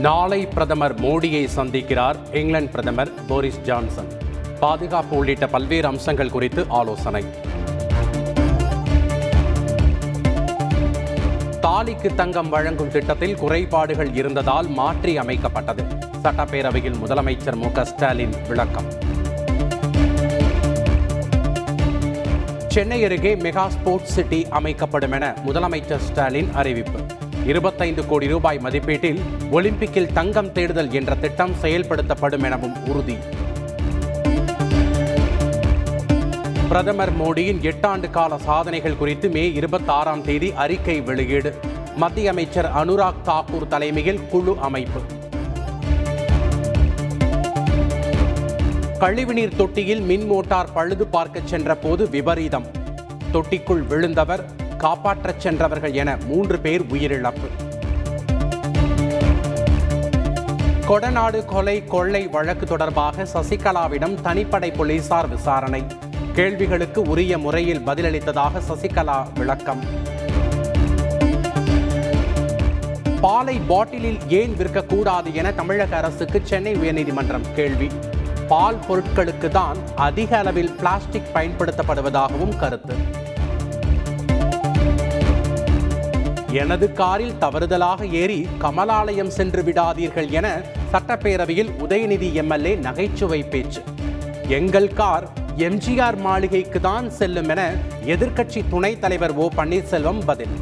நாளை பிரதமர் மோடியை சந்திக்கிறார் இங்கிலாந்து பிரதமர் போரிஸ் ஜான்சன். பாதுகாப்பு உள்ளிட்ட பல்வேறு அம்சங்கள் குறித்து ஆலோசனை. தாலிக்கு தங்கம் வழங்கும் திட்டத்தில் குறைபாடுகள் இருந்ததால் மாற்றி அமைக்கப்பட்டது. சட்டப்பேரவையில் முதலமைச்சர் மு ஸ்டாலின் விளக்கம். சென்னை அருகே மெகா ஸ்போர்ட்ஸ் சிட்டி அமைக்கப்படும் என முதலமைச்சர் ஸ்டாலின் அறிவிப்பு. இருபத்தைந்து கோடி ரூபாய் மதிப்பீட்டில் ஒலிம்பிக்கில் தங்கம் தேடுதல் என்ற திட்டம் செயல்படுத்தப்படும் எனவும் உறுதி. பிரதமர் மோடியின் எட்டாண்டு கால சாதனைகள் குறித்து மே இருபத்தி ஆறாம் தேதி அறிக்கை வெளியீடு. மத்திய அமைச்சர் அனுராக் தாக்கூர் தலைமையில் குழு அமைப்பு. கழிவுநீர் தொட்டியில் மின் மோட்டார் பழுது பார்க்கச் சென்ற போது விபரீதம். தொட்டிக்குள் விழுந்தவர் காப்பாற்றச் சென்றவர்கள் என மூன்று பேர் உயிரிழப்பு. கொடநாடு கொலை கொள்ளை வழக்கு தொடர்பாக சசிகலாவிடம் தனிப்படை போலீசார் விசாரணை. கேள்விகளுக்கு உரிய முறையில் பதிலளித்ததாக சசிகலா விளக்கம். பாலை பாட்டிலில் ஏன் விற்கக்கூடாது என தமிழக அரசுக்கு சென்னை உயர்நீதிமன்றம் கேள்வி. பால் பொருட்களுக்கு தான் அதிக அளவில் பிளாஸ்டிக் பயன்படுத்தப்படுவதாகவும் கருத்து. எனது காரில் தவறுதலாக ஏறி கமலாலயம் சென்று விடாதீர்கள் என சட்டப்பேரவையில் உதயநிதி எம்எல்ஏ நகைச்சுவை பேச்சு. எங்கள் கார் எம்ஜிஆர் மாளிகைக்கு தான் செல்லும் என எதிர்க்கட்சி துணைத் தலைவர் ஓ பன்னீர்செல்வம் பதில்.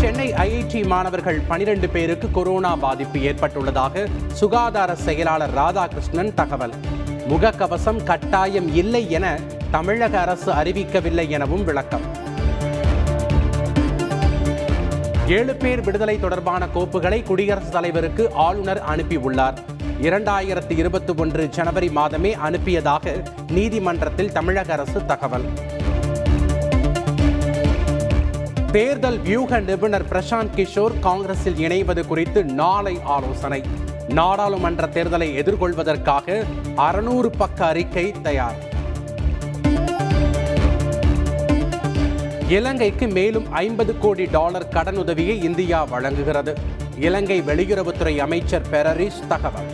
சென்னை ஐஐடி மாணவர்கள் 12 பேருக்கு கொரோனா பாதிப்பு ஏற்பட்டுள்ளதாக சுகாதார செயலாளர் ராதாகிருஷ்ணன் தகவல். முகக்கவசம் கட்டாயம் இல்லை என தமிழக அரசு அறிவிக்கவில்லை எனவும் விளக்கம். ஏழு பேர் விடுதலை தொடர்பான கோப்புகளை குடியரசுத் தலைவருக்கு ஆளுநர் அனுப்பியுள்ளார். இரண்டாயிரத்தி இருபத்தி ஒன்று ஜனவரி மாதமே அனுப்பியதாக நீதிமன்றத்தில் தமிழக அரசு தகவல். தேர்தல் வியூக நிபுணர் பிரசாந்த் கிஷோர் காங்கிரஸில் இணைவது குறித்து நாளை ஆலோசனை. நாடாளுமன்ற தேர்தலை எதிர்கொள்வதற்காக அறுநூறு பக்க அறிக்கை தயார். இலங்கைக்கு மேலும் ஐம்பது கோடி டாலர் கடனுதவியை இந்தியா வழங்குகிறது. இலங்கை வெளியுறவுத்துறை அமைச்சர் பெரரிஸ் தகவல்.